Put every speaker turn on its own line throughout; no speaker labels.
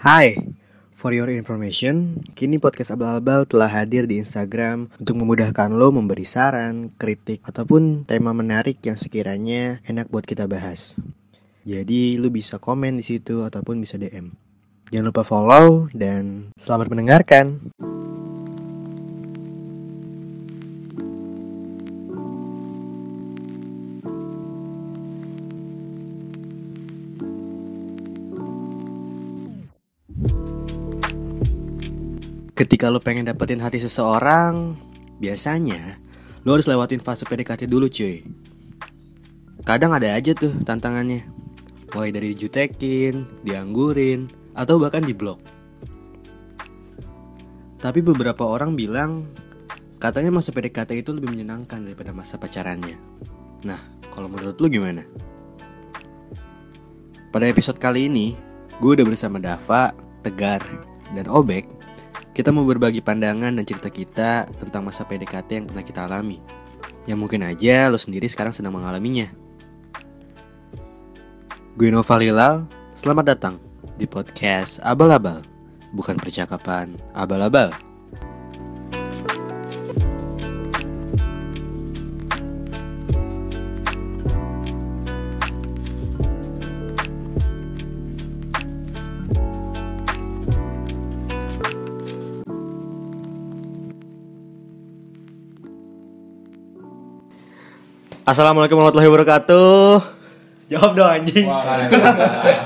Hai, for your information, kini podcast Abal-Abal telah hadir di Instagram untuk memudahkan lo memberi saran, kritik, ataupun tema menarik yang sekiranya enak buat kita bahas. Jadi lo bisa komen di situ ataupun bisa DM. Jangan lupa follow dan selamat mendengarkan. Ketika lo pengen dapetin hati seseorang, biasanya lo harus lewatin fase PDKT dulu cuy. Kadang ada aja tuh tantangannya. Mulai dari dijutekin, dianggurin, atau bahkan diblok. Tapi beberapa orang bilang katanya masa PDKT itu lebih menyenangkan daripada masa pacarannya. Nah, kalau menurut lo gimana? Pada episode kali ini, gue udah bersama Dava, Tegar, dan Obek kita mau berbagi pandangan dan cerita kita tentang masa PDKT yang pernah kita alami. Yang mungkin aja lo sendiri sekarang sedang mengalaminya. Gue Nova Lilal, selamat datang di podcast Abal-Abal. Bukan percakapan abal-abal. Assalamualaikum warahmatullahi wabarakatuh. Jawab dong anjing.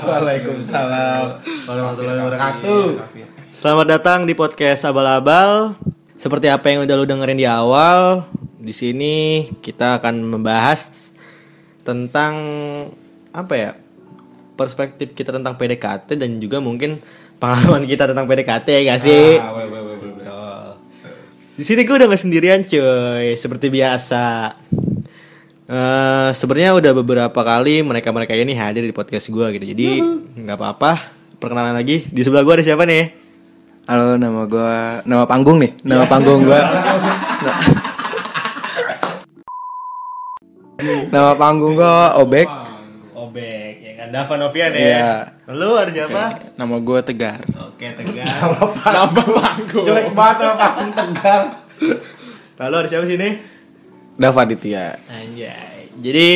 Waalaikumsalam warahmatullahi wabarakatuh.
Selamat datang di podcast Abal-Abal. Seperti apa yang udah lu dengerin di awal, di sini kita akan membahas tentang apa ya? Perspektif kita tentang PDKT dan juga mungkin pengalaman kita tentang PDKT ya gak sih?
Ah.
Di sini gue udah gak sendirian cuy, seperti biasa. Eh sebenarnya udah beberapa kali mereka-mereka ini hadir di podcast gue gitu. Jadi nggak apa-apa. Perkenalan lagi. Di sebelah gue ada siapa nih?
Halo, nama gua nama panggung nih. Nama panggung gua. nama panggung gua Obek.
Obek, ya kan Dava Novian ya.
Iya.
Lalu ada siapa?
Nama gue Tegar.
Oke, Tegar.
Nama panggung.
Jelek banget nama panggung tegar.
Lalu ada siapa sini?
Dava Ditya.
Anjay. Jadi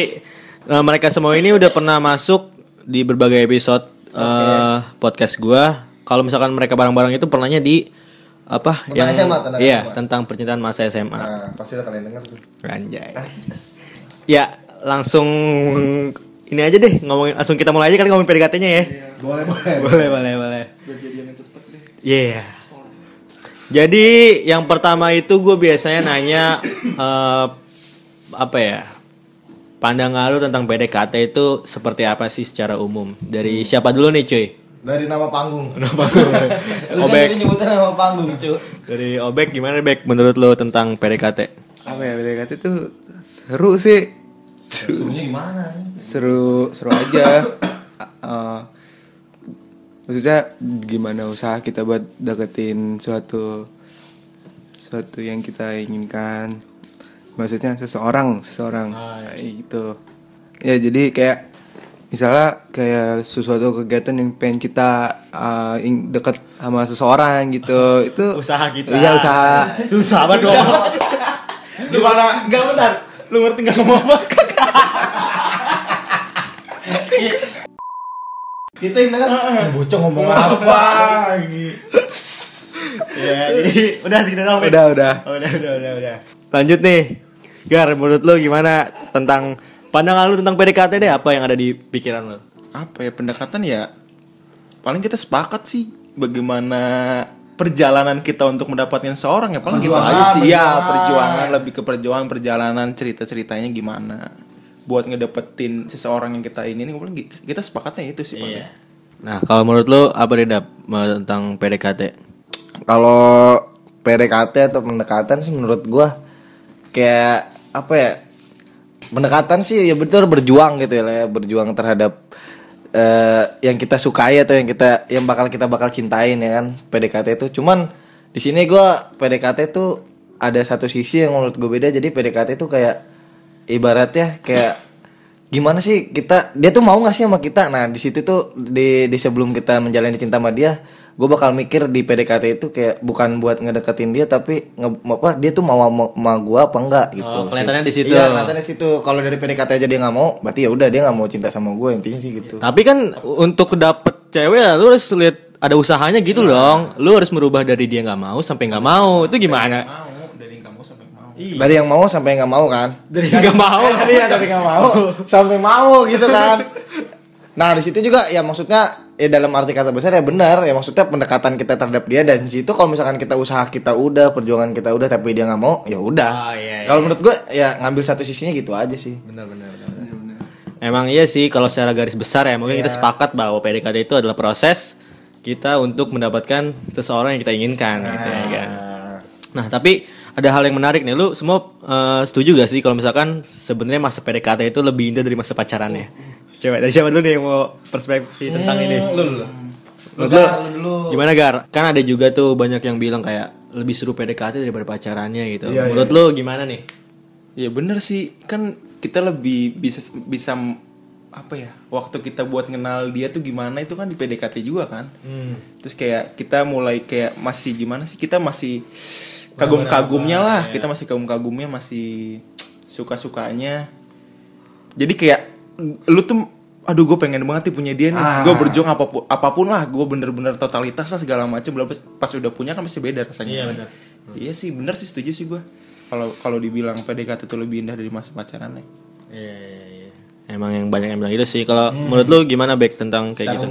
eh, mereka semua ini udah pernah masuk di berbagai episode eh, podcast gua. Kalau misalkan mereka bareng-bareng itu pernahnya di apa
Tentang SMA, tentang
iya
SMA.
tentang percintaan masa SMA
Nah, pasti udah kalian denger tuh.
Anjay. Ya, langsung ini aja deh ngomongin langsung kita mulai aja kali ngomongin PDKT-nya ya.
Boleh, boleh.
boleh, boleh, boleh. Iya. Jadi yang pertama itu gue biasanya nanya eh, apa ya? Pandangan lu tentang PDKT itu seperti apa sih secara umum? Dari siapa dulu nih, cuy?
Dari nama panggung.
Kenapa? Obek.
nyebutin nama panggung, cu.
Dari Obek gimana, Bek? Menurut lu tentang PDKT?
Apa ya PDKT tuh seru sih.
Serunya gimana nih?
Seru seru aja. Eh, maksudnya gimana usaha kita buat deketin suatu suatu yang kita inginkan. Maksudnya seseorang, seseorang itu. Ya jadi kayak misalnya kayak sesuatu kegiatan yang pengen kita uh, ing- deket sama seseorang gitu itu
Usaha kita.
iya usaha
Susah banget dong.
Gimana? Enggak bentar.
lu ngerti nggak ngomong apa
Kita yang denger. Bocah ngomong apa?
ya, jadi udah. Bek.
udah udah
udah, udah, udah, udah. Lanjut nih. Gar, menurut lu gimana tentang pandangan lu tentang PDKT deh apa yang ada di pikiran lu?
apa ya pendekatan ya paling kita sepakat sih bagaimana perjalanan kita untuk mendapatkan seorang ya paling gitu
Perjuangan,
aja sih ya
perjuangan.
lebih ke perjuangan perjalanan cerita ceritanya gimana buat ngedapetin seseorang yang kita ini paling kita sepakatnya itu sih paling
Nah, kalau menurut lu apa deh Dap tentang PDKT?
Kalau PDKT atau pendekatan sih menurut gua kayak apa ya? Pendekatan sih ya betul berjuang gitu ya, berjuang terhadap eh, yang kita sukai atau yang kita yang bakal kita bakal cintain ya kan PDKT itu. Cuman di sini gua PDKT itu ada satu sisi yang menurut gue beda. Jadi PDKT itu kayak ibaratnya kayak gimana sih kita dia tuh mau gak sih sama kita nah di situ tuh di di sebelum kita menjalani cinta sama dia gue bakal mikir di PDKT itu kayak bukan buat ngedeketin dia tapi nge, apa dia tuh mau sama, sama gue apa enggak gitu
Oh, kelihatannya di situ.
iya kelihatannya di situ kalau dari PDKT aja dia nggak mau berarti ya udah dia nggak mau cinta sama gue intinya sih gitu
Tapi kan untuk dapet cewek ya lu harus lihat ada usahanya gitu dong. Lu harus merubah dari dia nggak mau sampai nggak mau. Itu gimana?
mau dari kamu sampai mau
dari yang mau sampai nggak mau kan
Dari nggak mau.
Iya dari nggak mau sampai mau gitu kan. Nah di situ juga ya maksudnya ya dalam arti kata besar ya benar ya maksudnya pendekatan kita terhadap dia dan di situ kalau misalkan kita usaha kita udah perjuangan kita udah tapi dia nggak mau ya udah.
Oh, iya,
Kalau menurut gue ya ngambil satu sisinya gitu aja sih.
Benar benar benar. Emang iya sih kalau secara garis besar ya mungkin kita sepakat bahwa PDKT itu adalah proses kita untuk mendapatkan seseorang yang kita inginkan gitu ya kan. Nah, tapi ada hal yang menarik nih. Lu semua eh, setuju gak sih kalau misalkan sebenarnya masa PDKT itu lebih indah dari masa pacarannya? Coba dari siapa dulu nih yang mau perspektif tentang ini? Lu dulu. Gimana Gar? Kan ada juga tuh banyak yang bilang kayak lebih seru PDKT daripada pacarannya gitu. Menurut lu gimana nih?
ya bener sih kan kita lebih bisa bisa apa ya waktu kita buat kenal dia tuh gimana itu kan di PDKT juga kan terus kayak kita mulai kayak masih gimana sih kita masih kagum-kagumnya lah kita masih kagum-kagumnya masih suka-sukanya jadi kayak lu tuh aduh gue pengen banget nih punya dia nih gue berjuang apa pun apa pun lah gue bener-bener totalitas lah segala macam belum pas udah punya kan masih beda rasanya
Iya,
kan.
bener.
iya sih bener sih setuju sih gue kalau kalau dibilang PDKT itu lebih indah dari masa pacarannya
Iya, iya, iya. Emang yang banyak yang bilang gitu sih. Kalau menurut lu gimana Bek tentang kayak gitu?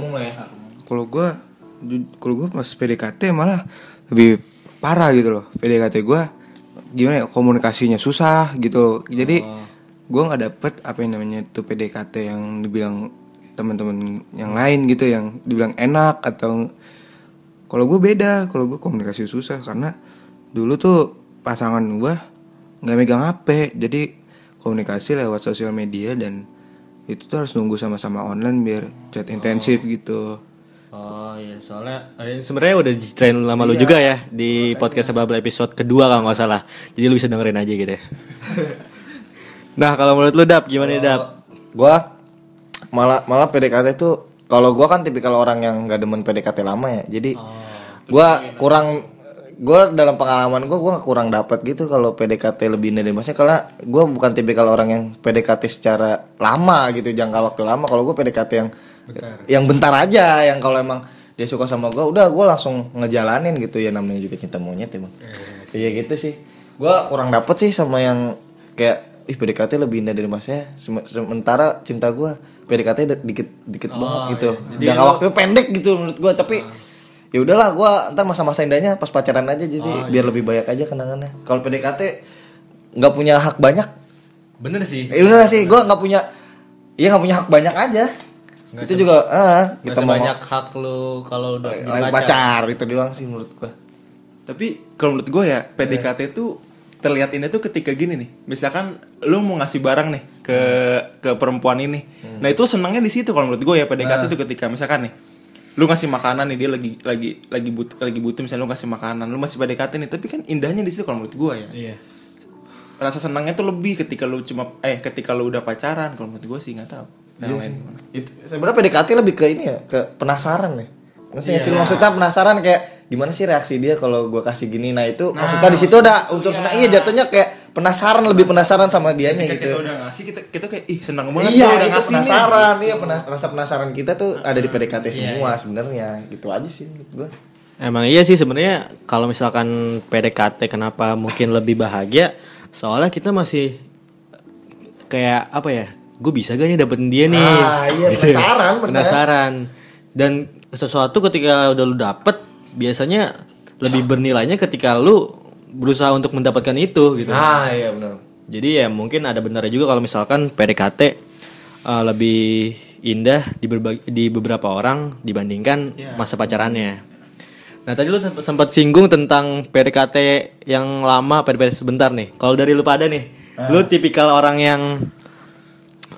Kalau gue, kalau gue pas PDKT malah lebih parah gitu loh. PDKT gue gimana ya komunikasinya susah gitu. Jadi gue nggak dapet apa yang namanya itu PDKT yang dibilang teman-teman yang lain gitu yang dibilang enak atau kalau gue beda. Kalau gue komunikasi susah karena dulu tuh pasangan gue nggak megang HP jadi komunikasi lewat sosial media dan itu tuh harus nunggu sama-sama online biar chat intensif gitu
Oh iya, soalnya eh, sebenarnya udah diceritain lama lu juga ya di podcast Sebabla episode kedua kalau nggak salah. Jadi lu bisa dengerin aja gitu ya. nah kalau menurut lu Dap gimana nih, Dap?
Gua malah malah PDKT tuh kalau gua kan tipikal orang yang nggak demen PDKT lama ya. Jadi gua kurang gua dalam pengalaman gua gua kurang dapat gitu kalau PDKT lebih dari masnya karena gua bukan tipikal orang yang PDKT secara lama gitu jangka waktu lama. Kalau gua PDKT yang yang bentar aja yang kalau emang dia suka sama gua udah gua langsung ngejalanin gitu ya namanya juga cinta monyet emang. Iya gitu sih. Gua kurang dapet sih sama yang kayak ih PDKT lebih indah dari masnya. Sem- sementara cinta gua PDKT dikit dikit banget gitu. Jangka waktunya pendek gitu menurut gua tapi ya udahlah gua ntar masa-masa indahnya pas pacaran aja jadi biar lebih banyak aja kenangannya. Kalau PDKT nggak punya hak banyak.
Bener sih.
ya udah sih gua nggak punya iya nggak punya hak banyak aja. Itu juga ah
Kita
kita mau
banyak hak lu kalau udah
pacar. itu doang sih menurut gua.
Tapi kalau menurut gue ya PDKT itu terlihat indah tuh ketika gini nih. Misalkan lu mau ngasih barang nih ke ke perempuan ini. Nah, itu senangnya di situ kalau menurut gue ya PDKT itu ketika misalkan nih lu ngasih makanan nih dia lagi lagi lagi but lagi butuh misalnya lu ngasih makanan lu masih PDKT nih tapi kan indahnya di situ kalau menurut gue ya
Iya.
rasa senangnya tuh lebih ketika lu cuma eh ketika lu udah pacaran kalau menurut gue sih nggak tahu lain gimana.
itu sebenarnya PDKT lebih ke ini ya ke penasaran ya ngerti nggak sih? Maksudnya penasaran kayak gimana sih reaksi dia kalau gue kasih gini? Nah itu maksudnya di situ ada unsur senang. Iya jatuhnya kayak penasaran lebih penasaran sama dianya
ketika kita
gitu
udah ngasih kita kita kayak ih senang banget
iya
udah ngasih nih."
penasaran. Iya penas rasa penasaran kita tuh ada di PDKT semua sebenarnya. Gitu aja sih menurut gue
Emang iya sih sebenarnya kalau misalkan PDKT kenapa mungkin lebih bahagia? Soalnya kita masih kayak apa ya gue bisa gak nih dapetin dia nih?
Ah, iya,
Gitu.
penasaran, bener.
penasaran. Dan sesuatu ketika udah lu dapet biasanya lebih bernilainya ketika lu berusaha untuk mendapatkan itu gitu
ah iya benar
jadi ya mungkin ada benarnya juga kalau misalkan PDKT uh, lebih indah di, berbagi- di beberapa orang dibandingkan masa pacarannya. Nah tadi lu sempat- singgung tentang PDKT yang lama, PDKT sebentar nih. Kalau dari lu pada nih, lu tipikal orang yang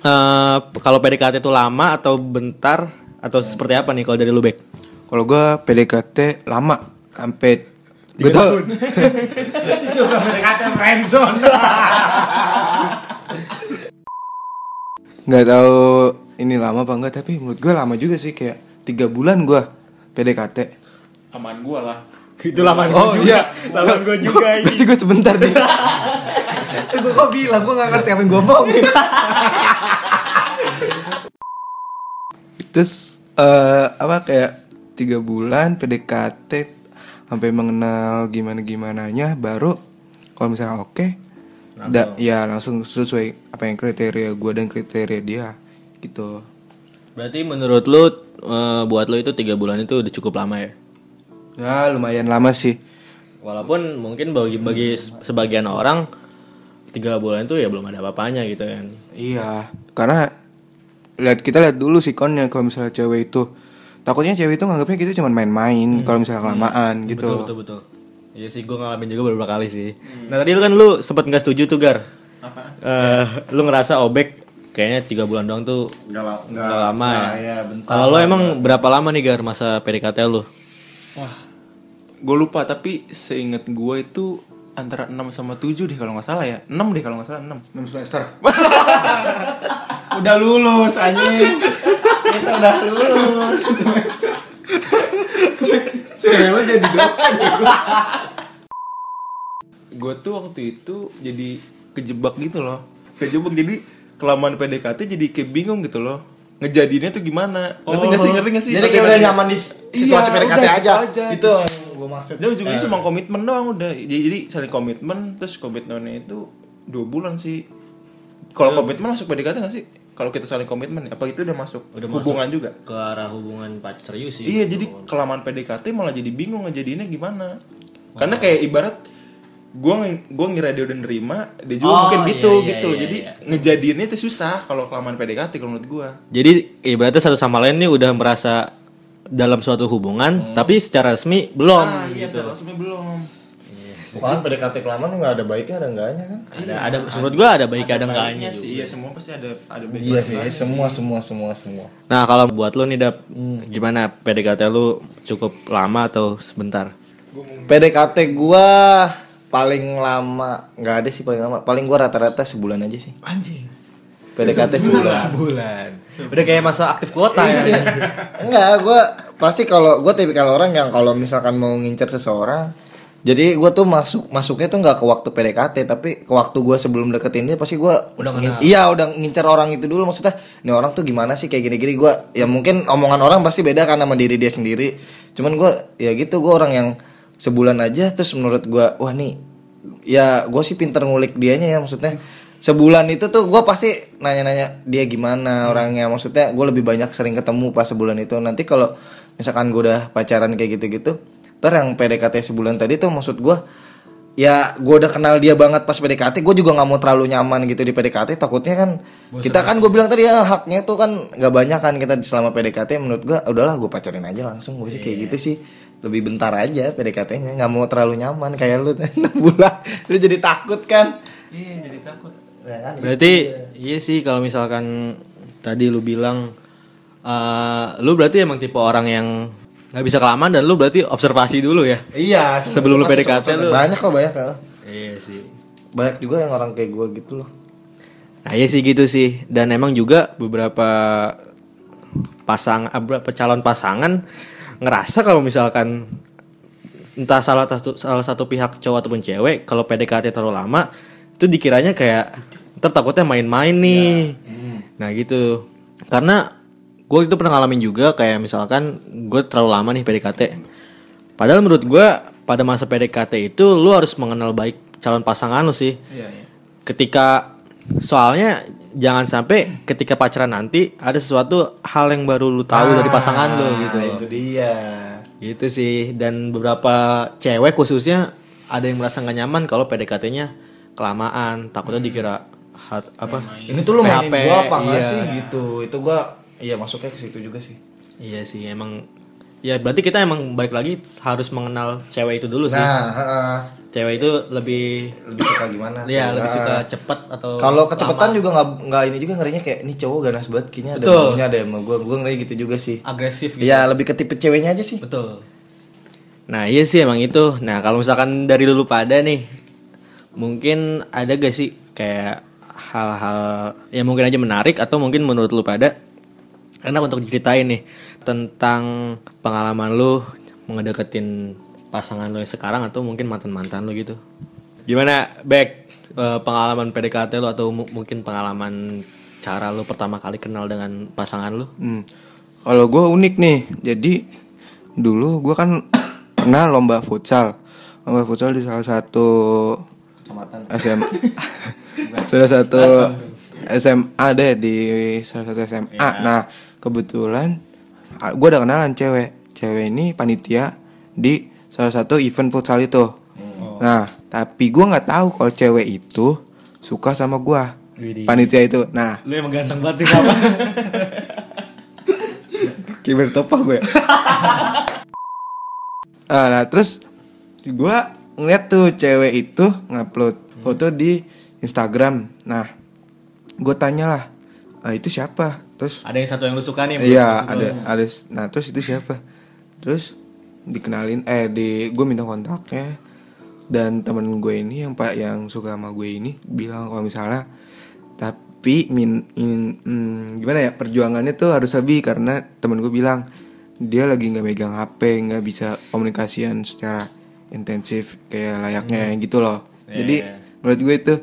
uh, kalau PDKT itu lama atau bentar atau seperti apa nih kalau dari lu Bek?
Kalau gue PDKT lama sampai gue tau nggak tahu ini lama apa enggak tapi menurut gue lama juga sih kayak tiga bulan gue PDKT
aman gua lah.
Itu laman
oh iya.
Laman gue juga.
berarti gue sebentar nih. Gue kok bilang gue gak ngerti apa yang gue omongin terus eh apa kayak tiga bulan PDKT sampai mengenal gimana gimananya baru kalau misalnya oke da, ya langsung sesuai apa yang kriteria gue dan kriteria dia gitu
Berarti menurut lu eh, buat lu itu tiga bulan itu udah cukup lama ya?
ya lumayan lama sih
Walaupun mungkin bagi bagi sebagian orang tiga bulan itu ya belum ada apa-apanya gitu kan.
Iya, karena lihat kita lihat dulu sikonnya kalau misalnya cewek itu takutnya cewek itu nganggapnya kita cuma main-main kalau misalnya kelamaan gitu.
Betul betul betul. Iya sih gue ngalamin juga beberapa kali sih. Nah tadi lu kan lu sempat nggak setuju tuh gar. Eh, lu ngerasa obek kayaknya tiga bulan doang tuh
Nggak,
nggak lama ya. Kalau lu emang berapa lama nih gar masa PDKT lu?
wah gue lupa tapi seingat gua itu antara 6 sama 7 deh kalau nggak salah ya. 6 deh kalau nggak salah 6
6 semester.
udah lulus anjing. Kita udah lulus.
Cewek jadi dosen.
gue tuh waktu itu jadi kejebak gitu loh. Kejebak jadi? Kelamaan PDKT jadi kayak bingung gitu loh. Ngejadiinnya tuh gimana? Ngerti gak sih? Ngerti gak sih?
Jadi kayak udah nyaman di situasi
Iya,
PDKT
udah
aja.
gitu. aja.
Gue maksud.
dia ujung-ujungnya cuma komitmen doang udah. Jadi, jadi saling komitmen terus komitmennya itu dua bulan sih. Kalau komitmen masuk PDKT gak sih? Kalau kita saling komitmen apa itu udah masuk hubungan juga?
Ke arah hubungan pacar serius sih.
iya jadi kelamaan PDKT malah jadi bingung ngejadiinnya gimana. Karena kayak ibarat gua ngi- gua ngira dia udah nerima dia juga
Oh,
mungkin gitu
iya, iya,
gitu loh.
iya,
jadi
iya.
ngejadiinnya itu susah kalau kelamaan PDKT kalau menurut gua.
Jadi ibaratnya satu sama lain nih udah merasa dalam suatu hubungan, tapi secara resmi belum.
ah iya seharusnya belum
Bukan PDKT kelamaan nggak ada baiknya ada enggaknya kan?
Ada, ada menurut gua ada baik ada enggaknya
Baiknya sih iya semua pasti ada ada baik
Iya sih, semua semua semua semua.
Nah kalau buat lu nih dap gimana PDKT lu cukup lama atau sebentar?
PDKT gua paling lama nggak ada sih paling lama. Paling gua rata-rata sebulan aja sih.
anjing
PDKT sebulan.
Bulan. Udah kayak masa aktif kuota ya.
Enggak, gua pasti kalau gua tipikal orang yang kalau misalkan mau ngincer seseorang jadi gua tuh masuk masuknya tuh nggak ke waktu PDKT tapi ke waktu gua sebelum deketin dia pasti gua
Udah
ngin- iya udah ngincer orang itu dulu. Maksudnya ini orang tuh gimana sih? Kayak gini-gini gua ya mungkin omongan orang pasti beda kan sama diri dia sendiri. Cuman gua ya gitu gua orang yang sebulan aja terus menurut gua wah nih ya gue sih pinter ngulik dianya ya maksudnya sebulan itu tuh gue pasti nanya-nanya dia gimana orangnya? Maksudnya gue lebih banyak sering ketemu pas sebulan itu. Nanti kalau misalkan gue udah pacaran kayak gitu-gitu ntar yang PDKT sebulan tadi tuh maksud gue ya gue udah kenal dia banget pas PDKT gue juga nggak mau terlalu nyaman gitu di PDKT takutnya kan kita kan gue bilang tadi ya haknya tuh kan nggak banyak kan kita selama PDKT menurut gue udahlah gue pacarin aja langsung. Gue sih kayak gitu sih. Lebih bentar aja PDKT-nya nggak mau terlalu nyaman kayak lu enam bulan. Lu jadi takut kan?
Iya jadi takut
Ya kan?
Berarti iya sih kalau misalkan tadi lu bilang eh, lu berarti emang tipe orang yang nggak bisa kelamaan dan lu berarti observasi dulu ya.
iya
Sebelum lu PDKT lu.
banyak kok banyak ya.
Iya sih.
banyak juga yang orang kayak gue gitu loh
Nah iya sih gitu sih dan emang juga beberapa pasang ah, beberapa calon pasangan ngerasa kalau misalkan entah salah satu salah satu pihak cowok ataupun cewek kalau PDKT terlalu lama itu dikiranya kayak ntar takutnya main-main nih. Nah gitu. Karena gue itu pernah ngalamin juga kayak misalkan gue terlalu lama nih PDKT padahal menurut gue pada masa PDKT itu lu harus mengenal baik calon pasangan lu sih.
Iya iya.
Ketika soalnya jangan sampai ketika pacaran nanti ada sesuatu hal yang baru lu tahu dari pasangan lu gitu.
itu dia.
Gitu sih. Dan beberapa cewek khususnya ada yang merasa nggak nyaman kalau PDKT-nya kelamaan takutnya dikira hat, apa
ini tuh lu mainin
PHP,
gue apa nggak
iya.
sih gitu itu gue iya masuknya ke situ juga sih
iya sih emang ya berarti kita emang balik lagi harus mengenal cewek itu dulu sih
nah heeh.
cewek itu lebih
lebih suka gimana
ya lebih
Nah.
suka cepet atau
Kalau kecepatan juga nggak nggak ini juga ngerinya kayak ini cowok ganas banget kayaknya ada
Betul.
maunya ada sama gue gue ngeri gitu juga sih
agresif gitu
ya lebih ke tipe ceweknya aja sih
Betul. Nah iya sih emang itu. Nah kalau misalkan dari dulu pada nih, mungkin ada gak sih kayak hal-hal yang mungkin aja menarik atau mungkin menurut lu pada enak untuk diceritain nih tentang pengalaman lu ngedeketin pasangan lu yang sekarang atau mungkin mantan-mantan lu gitu. Gimana, Back? Eh, pengalaman PDKT lu atau mu- mungkin pengalaman cara lu pertama kali kenal dengan pasangan lu?
Hmm. Kalau gue unik nih, jadi dulu gue kan pernah lomba futsal, lomba futsal di salah satu SM, salah satu SMA deh di salah satu SMA. Nah kebetulan gue ada kenalan cewek, cewek ini panitia di salah satu event futsal itu. Nah tapi gue nggak tahu kalau cewek itu suka sama gue, panitia itu. Nah
Lu emang ganteng banget sih, Papa.
Kiber topah gue. nah, nah, terus gue ngeliat tuh cewek itu ngupload foto di Instagram. Nah, gue tanya lah, ah, itu siapa? Terus
ada yang satu yang lu suka nih.
iya ada ada. Nah terus itu siapa? Terus dikenalin eh di gue minta kontaknya dan temen gue ini yang pak yang suka sama gue ini bilang kalau misalnya tapi min, in- hmm, gimana ya perjuangannya tuh harus lebih karena temen gue bilang dia lagi nggak megang HP nggak bisa komunikasian secara intensif kayak layaknya gitu loh jadi menurut gue itu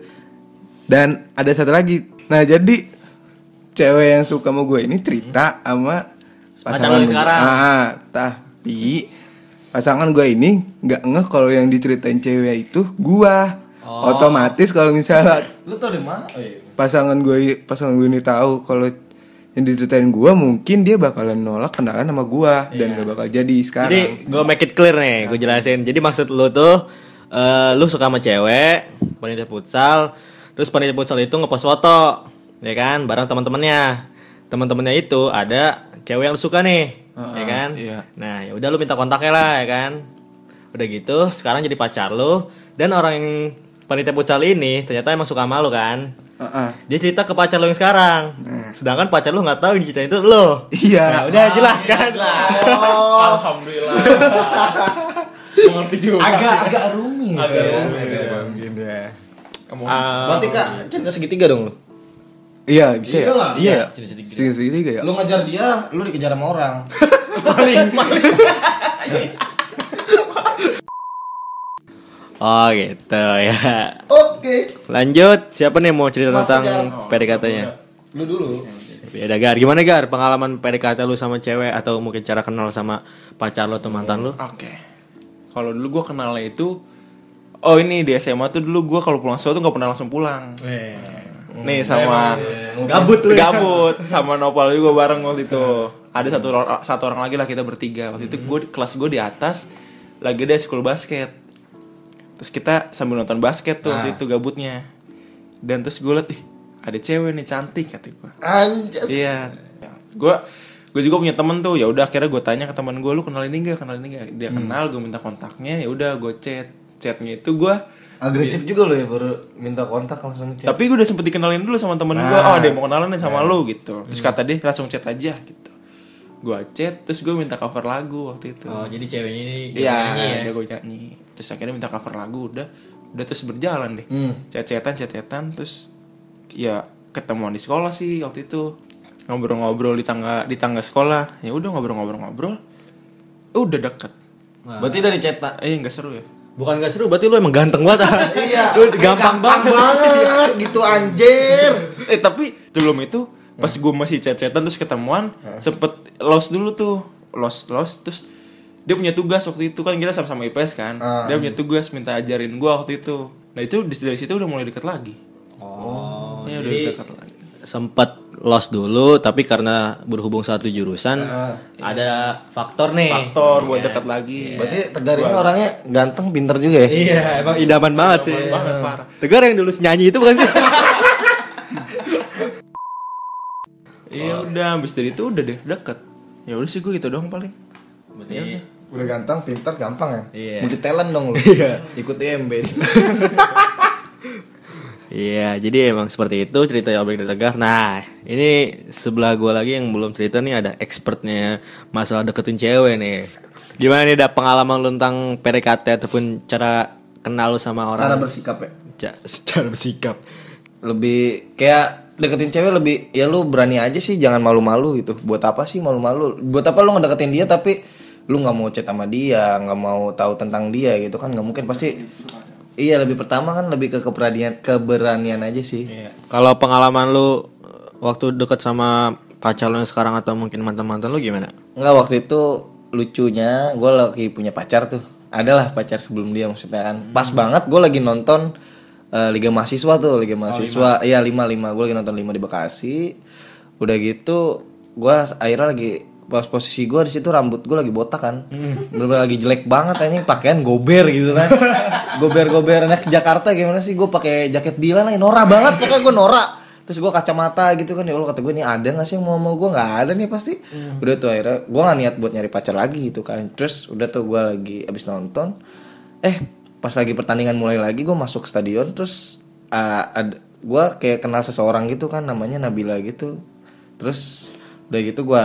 dan ada satu lagi nah jadi cewek yang suka sama gue ini cerita sama
yang
gue.
sekarang.
Ah, tapi pasangan gue ini nggak ngeh kalau yang diceritain cewek itu gua
Oh.
otomatis kalau misalnya
Lu tau dari mana? Oh, iya.
pasangan gue pasangan gue ini tahu kalau yang diceritain gua mungkin dia bakalan nolak kenalan sama gua dan gak bakal jadi
Jadi
sekarang
gue make it clear nih, gue jelasin. Jadi maksud lu tuh, eh, lu suka sama cewek, panitia futsal, terus panitia futsal itu ngepost foto, ya kan, bareng teman-temannya. Teman-temannya itu ada cewek yang lu suka nih, ya kan.
iya.
Nah, ya udah lu minta kontaknya lah, ya kan. Udah gitu, sekarang jadi pacar lu dan orang yang panitia futsal ini ternyata emang suka sama lu kan.
Heeh.
Dia cerita ke pacar lu yang sekarang. Sedangkan pacar lu nggak tahu yang diceritain itu lo.
iya
Nah, udah jelas kan?
Alhamdulillah. Mengerti juga.
Agak agak rumit.
Agak
ya.
rumit.
Ah,
Berarti kak cinta segitiga dong lu.
iya bisa ya
Iyalah.
iya segi segitiga ya
Lu ngajar dia, lu dikejar sama orang.
Oh gitu ya.
Oke.
Lanjut, siapa nih mau cerita
Mas
tentang PDKT-nya?
Lu dulu.
Ya udah Gar, gimana Gar pengalaman PDKT lu sama cewek atau mungkin cara kenal sama pacar lu atau mantan lu?
Oke. Kalau dulu gua kenalnya itu Oh ini di SMA tuh dulu gua kalau pulang sekolah tuh nggak pernah langsung pulang. Nih sama
Gabut lu. ya?
gabut sama Nopal juga bareng waktu itu. Ada satu orang satu orang lagi lah kita bertiga. Waktu itu gue kelas gue di atas lagi ada school basket. Terus kita sambil nonton basket tuh waktu itu gabutnya. Dan terus gue liat, ih ada cewek nih cantik kata gue.
Anjir.
Iya. Gue gue juga punya temen tuh ya udah akhirnya gue tanya ke teman gue lu kenal ini gak kenal ini gak dia kenal gue minta kontaknya ya udah gue chat. Chatnya itu gue
Agresif juga lo ya baru minta kontak langsung chat.
tapi gue udah sempet dikenalin dulu sama temen gue oh ada yang mau kenalan nih sama lu gitu. Terus kata dia langsung chat aja gitu. Gue chat terus gue minta cover lagu waktu itu.
Oh, jadi ceweknya ini
iya dia gue nyanyi terus akhirnya minta cover lagu udah udah terus berjalan deh chat-chatan chat-chatan terus ya ketemuan di sekolah sih waktu itu ngobrol-ngobrol di tangga di tangga sekolah ya udah ngobrol-ngobrol-ngobrol udah deket
Berarti dari chat tak.
eh nggak seru ya
Bukan gak seru, berarti lu emang ganteng banget. ah.
Iya.
lu gampang banget.
banget gitu anjir.
eh tapi sebelum itu pas gue masih chat-chatan terus ketemuan sempet lost dulu tuh lost lost terus dia punya tugas waktu itu kan kita sama-sama IPS kan. Dia punya tugas minta ajarin gue waktu itu. Nah itu di- dari situ udah mulai deket lagi.
Oh,
ya udah deket lagi.
sempat lost dulu tapi karena berhubung satu jurusan ada faktor nih.
faktor buat dekat lagi.
Berarti Tegar ini orangnya ganteng, pinter juga ya.
Iya, emang idaman banget sih.
banget parah.
Tegar yang dulu nyanyi itu bukan sih?
iya udah habis dari itu udah deh deket. Ya udah sih gue gitu doang paling.
Berarti
Udah ganteng, pinter, gampang ya.
Iya.
Multi talent dong lu. Iya. Ikut IMB.
Iya, jadi emang seperti itu cerita Obek dari Tegar. Nah, ini sebelah gua lagi yang belum cerita nih ada expertnya masalah deketin cewek nih. Gimana nih ada pengalaman lu tentang PDKT ataupun cara kenal lu sama orang?
Cara bersikap ya.
Ca- cara bersikap.
lebih kayak deketin cewek lebih ya lu berani aja sih jangan malu-malu gitu buat apa sih malu-malu buat apa lu ngedeketin dia tapi lu nggak mau chat sama dia nggak mau tahu tentang dia gitu kan nggak mungkin. Pasti iya lebih pertama kan lebih ke keberanian keberanian aja sih.
Kalau pengalaman lu eh, waktu deket sama pacar lu yang sekarang atau mungkin mantan-mantan lu gimana?
Nggak waktu itu lucunya gue lagi punya pacar tuh. Adalah pacar sebelum dia maksudnya kan. Pas banget gue lagi nonton eh, Liga Mahasiswa tuh Liga Mahasiswa. iya lima lima. Gue lagi nonton lima di Bekasi. Udah gitu gue akhirnya lagi pas posisi gue di situ rambut gue lagi botak kan. Bener lagi jelek banget anjing. Pakaian gober gitu kan. Gober gober anak Jakarta gimana sih? Gue pakai jaket Dilan lagi norak banget pokoknya gue norak terus gue kacamata gitu kan. Ya Allah kata gue nih ada gak sih yang mau mau gue nggak ada nih pasti. Udah tuh akhirnya gue nggak niat buat nyari pacar lagi gitu kan. Terus udah tuh gue lagi abis nonton eh pas lagi pertandingan mulai lagi gue masuk stadion terus uh, ada gue kayak kenal seseorang gitu kan namanya Nabila gitu. Terus udah gitu gue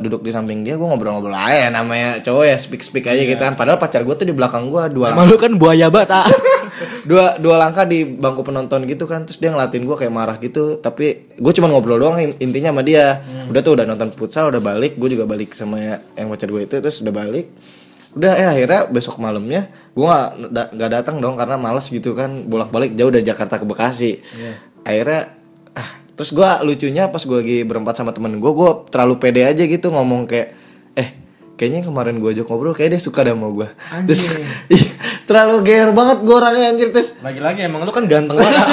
duduk di samping dia gue ngobrol-ngobrol aja namanya cowok ya speak speak aja gitu kan. Padahal pacar gue tuh di belakang gue dua
Emang lu kan buaya banget, ah.
dua dua langkah di bangku penonton gitu kan. Terus dia ngelatin gue kayak marah gitu. Tapi gue cuma ngobrol doang in- intinya sama dia. Udah tuh udah nonton futsal udah balik. Gue juga balik sama yang pacar gue itu terus udah balik. Udah eh akhirnya besok malamnya gue nggak da- nggak datang dong karena males gitu kan. Bolak balik jauh dari Jakarta ke Bekasi. Akhirnya ah terus gue lucunya pas gue lagi berempat sama temen gue gue terlalu pede aja gitu ngomong kayak eh kayaknya yang kemarin gue ajak ngobrol kayak dia suka dah sama gue terus iya, terlalu gear banget gue orangnya anjir. Terus
Lagi-lagi emang lu kan ganteng banget.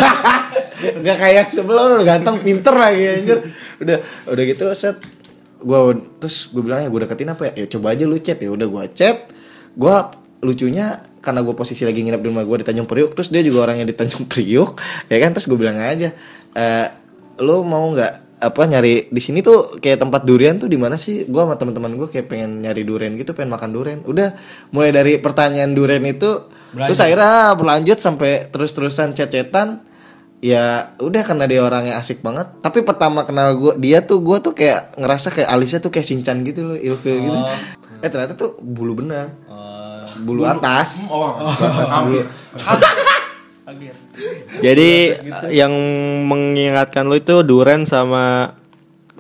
Gak kayak sebelum udah ganteng pinter lagi anjir. Udah udah gitu set. Gua terus gue bilang ya gue deketin apa ya? Ya coba aja lu chat. Ya udah gua chat. Gua lucunya karena gue posisi lagi nginep di rumah gue di Tanjung Priuk terus dia juga orangnya di Tanjung Priuk ya kan? Terus gue bilang aja eh lu mau nggak apa nyari di sini tuh kayak tempat durian tuh di mana sih? Gua sama teman-teman gue kayak pengen nyari durian gitu pengen makan durian. Udah mulai dari pertanyaan durian itu terus akhirnya berlanjut sampai terus-terusan chat-chatan ya udah karena dia orangnya asik banget. Tapi pertama kenal gua dia tuh gua tuh kayak ngerasa kayak alisnya tuh kayak sinchan gitu loh ilfil gitu. Eh ternyata tuh bulu benar bulu, atas. Bulu atas bulu
Jadi yang mengingatkan lu itu duren sama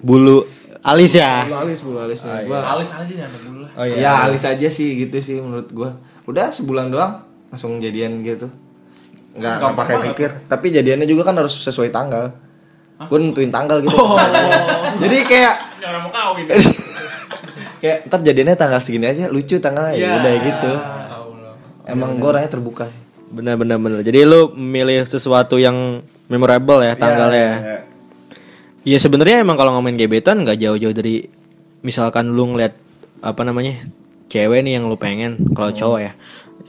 bulu alis ya.
bulu alis bulu alis gua
Alis aja jangan dulu lah.
Oh
ya alis aja sih gitu sih menurut gua. Udah sebulan doang langsung jadian gitu. Nggak nggak pakai mikir tapi jadiannya juga kan harus sesuai tanggal. Gue nentuin tanggal gitu. Jadi kayak
Orang mau kawin.
kayak ntar jadiannya tanggal segini aja lucu tanggalnya. Ya udah gitu. Emang gue orangnya terbuka sih
Benar benar. Benar. Jadi lu memilih sesuatu yang memorable ya tanggalnya.
Ya,
Iya sebenarnya emang kalau ngomongin gebetan nggak jauh-jauh dari misalkan lu ngeliat apa namanya cewek nih yang lu pengen kalau cowok ya.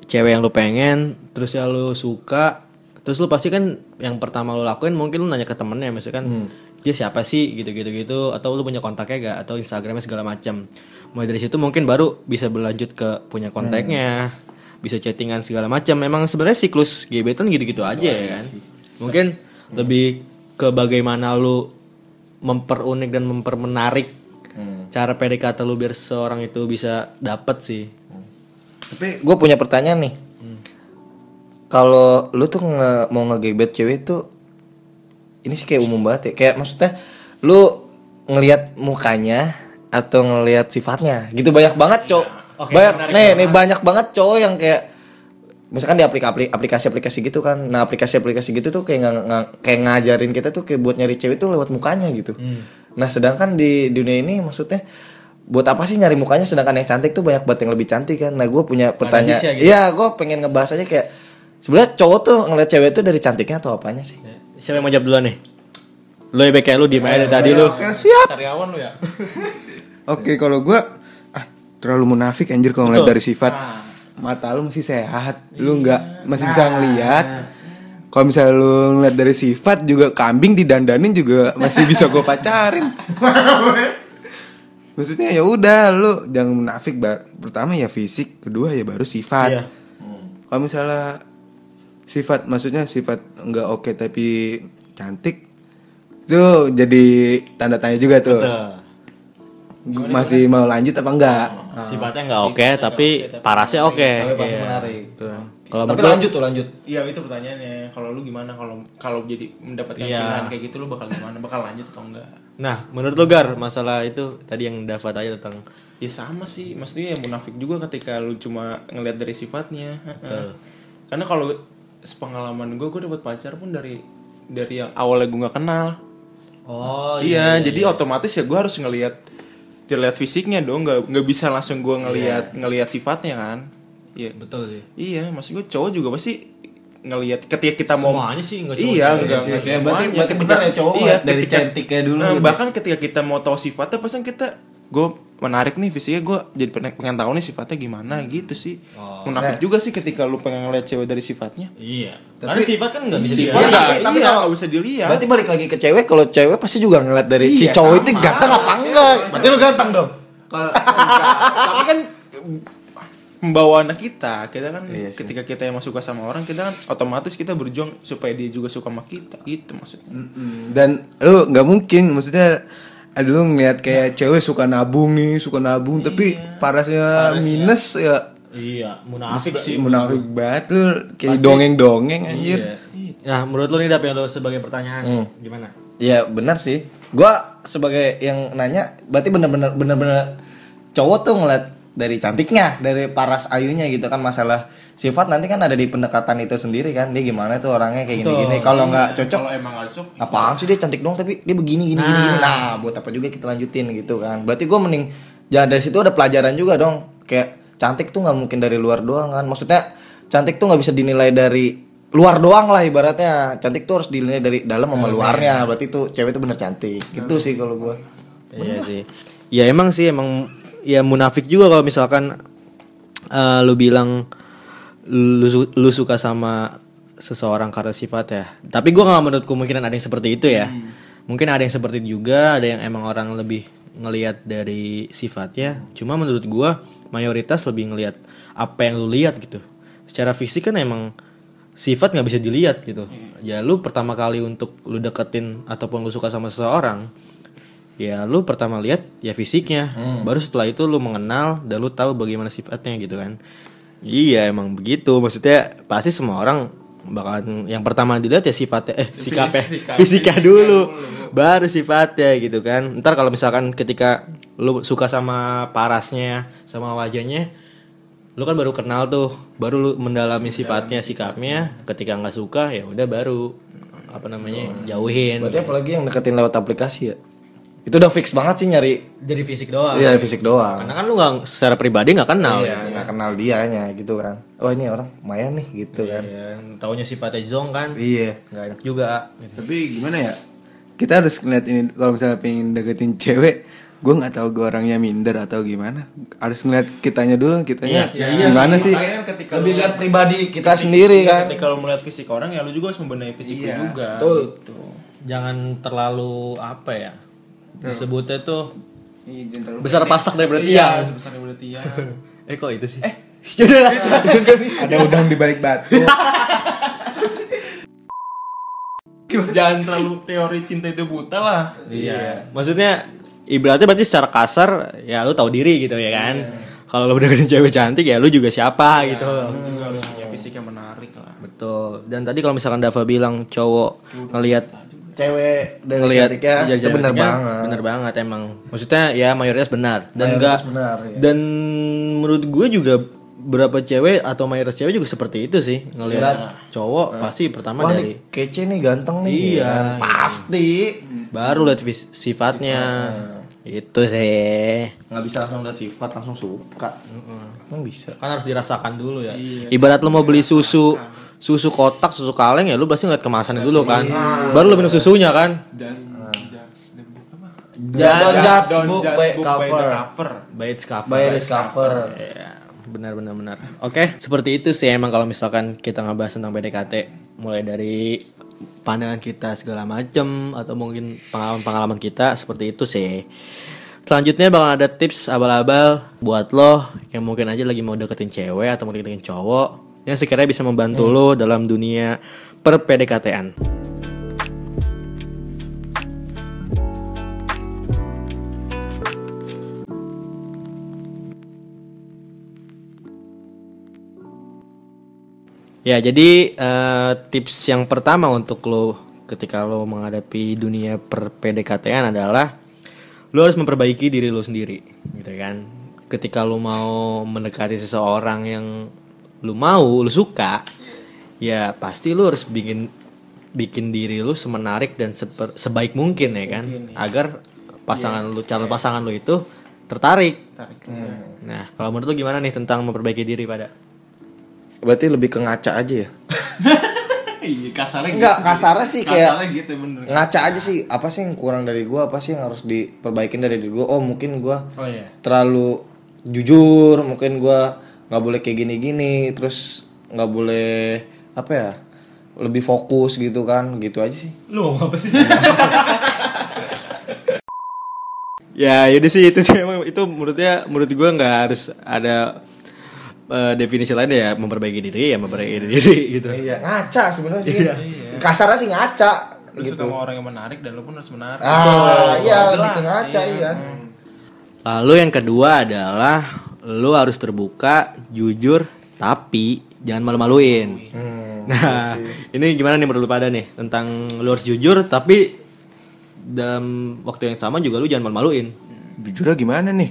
Cewek yang lu pengen terus ya lu suka terus lu pasti kan yang pertama lu lakuin mungkin lu nanya ke temennya misalkan dia siapa sih? gitu gitu. Gitu atau lu punya kontaknya gak atau instagramnya segala macam. Mulai dari situ mungkin baru bisa berlanjut ke punya kontaknya bisa chattingan segala macam. Memang sebenarnya siklus gebetan gitu-gitu aja ya kan? mungkin lebih ke bagaimana lu memperunik dan mempermenarik cara PDKT lu biar seorang itu bisa dapet sih.
Tapi gue punya pertanyaan nih. Kalau lu tuh nge- mau ngegebet cewek tuh ini sih kayak umum banget ya. Kayak maksudnya lu ngelihat mukanya atau ngelihat sifatnya? Gitu banyak banget cowok banyak nih nih banyak banget cowok yang kayak misalkan di aplikasi aplikasi-aplikasi gitu kan. Nah aplikasi-aplikasi gitu tuh kayak nggak- nggak- kayak ngajarin kita tuh kayak buat nyari cewek tuh lewat mukanya gitu. Nah sedangkan di dunia ini maksudnya buat apa sih nyari mukanya? Sedangkan yang cantik tuh banyak banget yang lebih cantik kan. Nah gue punya pertanyaan
gitu.
iya gue pengen ngebahas aja kayak sebenarnya cowok tuh ngeliat cewek tuh dari cantiknya atau apanya sih?
Siapa yang mau jawab duluan nih? Lu ya kayak lu aja dari tadi lu.
siap.
Karyawan lu ya.
Oke kalau gue terlalu munafik anjir kalau ngeliat dari sifat mata lu masih sehat. Lu nggak masih bisa ngelihat kalau misalnya lu ngeliat dari sifat juga kambing didandanin juga masih bisa gue pacarin. Maksudnya ya udah lu jangan munafik bar pertama ya fisik kedua ya baru sifat.
Iya.
kalau misalnya sifat maksudnya sifat nggak oke tapi cantik itu jadi tanda tanya juga tuh masih mau lanjut apa enggak
sifatnya nggak oke tapi parasnya oke
Tapi pas
Iya.
menarik.
Kalau
Tapi lanjut tuh lanjut.
Iya itu pertanyaannya. Kalau lu gimana kalau kalau jadi mendapatkan
Iya.
pilihan kayak gitu lu bakal gimana? Bakal lanjut atau enggak?
Nah, menurut lu Gar, masalah itu tadi yang Dava tanya tentang
Ya sama sih, maksudnya ya munafik juga ketika lu cuma ngelihat dari sifatnya. Heeh. Karena kalau sepengalaman gue, gue dapat pacar pun dari dari yang awalnya gue nggak kenal.
Oh
iya, jadi otomatis ya gue harus ngelihat dilihat fisiknya dong, nggak nggak bisa langsung gue ngelihat ngelihat sifatnya kan. Iya,
betul sih.
iya, maksud gue cowok juga pasti ngelihat ketika kita mau
Semuanya sih,
iya
juga.
enggak
Iya. Ya, berarti-
semuanya.
berarti benar ya cowok
iya,
dari
ketika-
cantiknya dulu
Nah,
gitu.
bahkan ketika kita mau tahu sifatnya pasti kita gue menarik nih fisiknya gue jadi pengen, pengen tahu nih sifatnya gimana gitu sih
Oh.
munafik
Nah.
juga sih ketika lu pengen ngeliat cewek dari sifatnya
Iya. Karena sifat kan nggak bisa
sifat
dilihat.
nggak
tapi- tapi
iya
kalau-
nggak bisa dilihat
Berarti balik lagi ke cewek, kalau cewek pasti juga ngeliat dari si
Iya,
cowok itu ganteng apa enggak. Berarti lu ganteng dong.
tapi kan membawa anak kita kita kan
Iya sih.
ketika kita yang suka sama orang kita kan otomatis kita berjuang supaya dia juga suka sama kita gitu maksudnya
Dan lu nggak mungkin maksudnya lu ngeliat kayak cewek suka nabung nih, suka nabung tapi parasnya minus ya
Iya, munafik sih.
munafik banget lu kayak dongeng-dongeng anjir.
Iya. Nah, menurut lu nih Dap yang lu sebagai pertanyaan gimana?
Iya benar sih. Gua sebagai yang nanya, berarti bener-bener bener-bener cowok tuh ngeliat dari cantiknya, dari paras ayunya gitu kan masalah sifat nanti kan ada di pendekatan itu sendiri kan dia gimana tuh orangnya kayak gini-gini. Kalau nggak cocok,
kalau emang cocok
apaan sih dia cantik dong tapi dia begini gini gini gini. Nah, buat apa juga kita lanjutin gitu kan. Berarti gua mending jangan dari situ ada pelajaran juga dong. Kayak cantik tuh nggak mungkin dari luar doang kan. Maksudnya cantik tuh nggak bisa dinilai dari luar doang lah ibaratnya. Cantik tuh harus dinilai dari dalam sama luarnya. Berarti tuh cewek tuh bener cantik. Gitu sih kalau gua.
Iya sih. Ya emang sih emang ya munafik juga kalau misalkan eh, lu bilang lu, lu suka sama seseorang karena sifat ya. Tapi gua nggak menurut kemungkinan ada yang seperti itu ya. Mungkin ada yang seperti itu juga, ada yang emang orang lebih ngelihat dari sifatnya. Cuma menurut gua mayoritas lebih ngelihat apa yang lu lihat gitu. Secara fisik kan emang sifat nggak bisa dilihat gitu. Ya lu pertama kali untuk lu deketin ataupun lu suka sama seseorang, ya lu pertama lihat ya fisiknya. Baru setelah itu lu mengenal dan lu tahu bagaimana sifatnya gitu kan. Iya emang begitu. Maksudnya pasti semua orang bakalan yang pertama dilihat ya sifatnya eh sikapnya
Fisika-
fisika dulu. baru sifatnya gitu kan. Ntar kalau misalkan ketika lu suka sama parasnya sama wajahnya lu kan baru kenal tuh. Baru lu mendalami sifatnya sikapnya. ketika nggak suka ya udah baru apa namanya jauhin.
Berarti apalagi yang deketin lewat aplikasi ya. Itu udah fix banget sih nyari
dari fisik doang
Iya fisik doang.
Karena kan lu nggak secara pribadi nggak kenal
Iya, nggak kenal dianya gitu kan. Oh ini orang lumayan nih gitu kan.
ya. Taunya sifatnya zong kan.
Iya.
Nggak enak juga.
Tapi gimana ya? Kita harus ngeliat ini kalau misalnya pengen deketin cewek, gue nggak tahu gue orangnya minder atau gimana. Harus ngeliat kitanya dulu, kitanya gimana sih?
Makanya kan ketika
Lebih lihat pribadi kita sendiri
Iya,
kan.
ketika lu melihat fisik orang ya lu juga harus membenahi fisik lu juga
betul.
gitu.
Jangan terlalu apa ya? Disebutnya tuh
Iya,
besar pasak daripada
iya
tiang.
sebesar berarti ya
Eh kok itu sih?
Ada udang di balik batu.
jangan terlalu teori cinta itu buta lah
Iya. Maksudnya ibaratnya berarti secara kasar ya lu tahu diri gitu ya kan. Kalau lu deketin cewek cantik ya lu juga siapa gitu.
lu juga harus punya fisik yang menarik lah
Betul. Dan tadi kalau misalkan Dava bilang cowok ngelihat
Cewek dari
ngelihat
cantiknya
iya,
itu bener
cantiknya,
banget.
bener banget emang maksudnya ya mayoritas benar dan
Mayoritas
enggak
benar, iya.
dan menurut gue juga berapa cewek atau mayoritas cewek juga seperti itu sih ngelihat cowok pasti pertama
Wah
dari
nih kece nih ganteng nih.
Iya.
kan? Pasti.
baru lihat vis- sifatnya itu sih
Nggak bisa langsung lihat sifat langsung suka. Emang bisa.
kan harus dirasakan dulu ya ibarat lo mau beli susu susu kotak susu kaleng ya lu pasti ngeliat kemasannya dulu kan. Baru lu minum susunya kan.
Judge
Don't
book
judge
by
book by
cover.
cover.
By its cover.
By its cover.
Iya, benar benar benar. Oke, seperti itu sih emang kalau misalkan kita ngebahas tentang PDKT mulai dari pandangan kita segala macam atau mungkin pengalaman-pengalaman kita seperti itu sih. Selanjutnya bakal ada tips abal-abal buat lo yang mungkin aja lagi mau deketin cewek atau mau deketin cowok yang sekiranya bisa membantu lo dalam dunia per PDKT-an. Ya, jadi eh, tips yang pertama untuk lo ketika lo menghadapi dunia per PDKT-an adalah lo harus memperbaiki diri lo sendiri, gitu kan. Ketika lo mau mendekati seseorang yang lo mau, lo suka, ya pasti lo harus bikin bikin diri lo semenarik dan seper- sebaik mungkin ya kan, agar pasangan lo calon pasangan lo itu tertarik. Nah, kalau menurut lo gimana nih tentang memperbaiki diri pada?
Berarti lebih ke ngaca aja ya.
Iya kasarnya
Enggak, kasarnya sih kayak
Kasarnya gitu bener.
ngaca aja sih apa sih yang kurang dari gua apa sih yang harus diperbaikin dari diri gua oh mungkin gua
Oh iya.
terlalu jujur mungkin gua nggak boleh kayak gini-gini terus nggak boleh apa ya lebih fokus gitu kan gitu aja sih.
Lu ngomong apa sih? ya yaudah sih itu sih emang itu menurutnya menurut gue nggak harus ada eh, definisi lain ya memperbaiki diri ya memperbaiki diri gitu.
iya. Ngaca sebenarnya sih. Kasarnya sih ngaca
Lu
gitu.
suka sama orang yang menarik dan lu pun harus menarik.
ah iya lebih ke ngaca iya.
Lalu yang kedua adalah lu harus terbuka, jujur, tapi jangan malu-maluin. nah, ini gimana nih menurut lu pada nih tentang lu harus jujur tapi dalam waktu yang sama juga lu jangan malu-maluin.
Jujurnya gimana nih?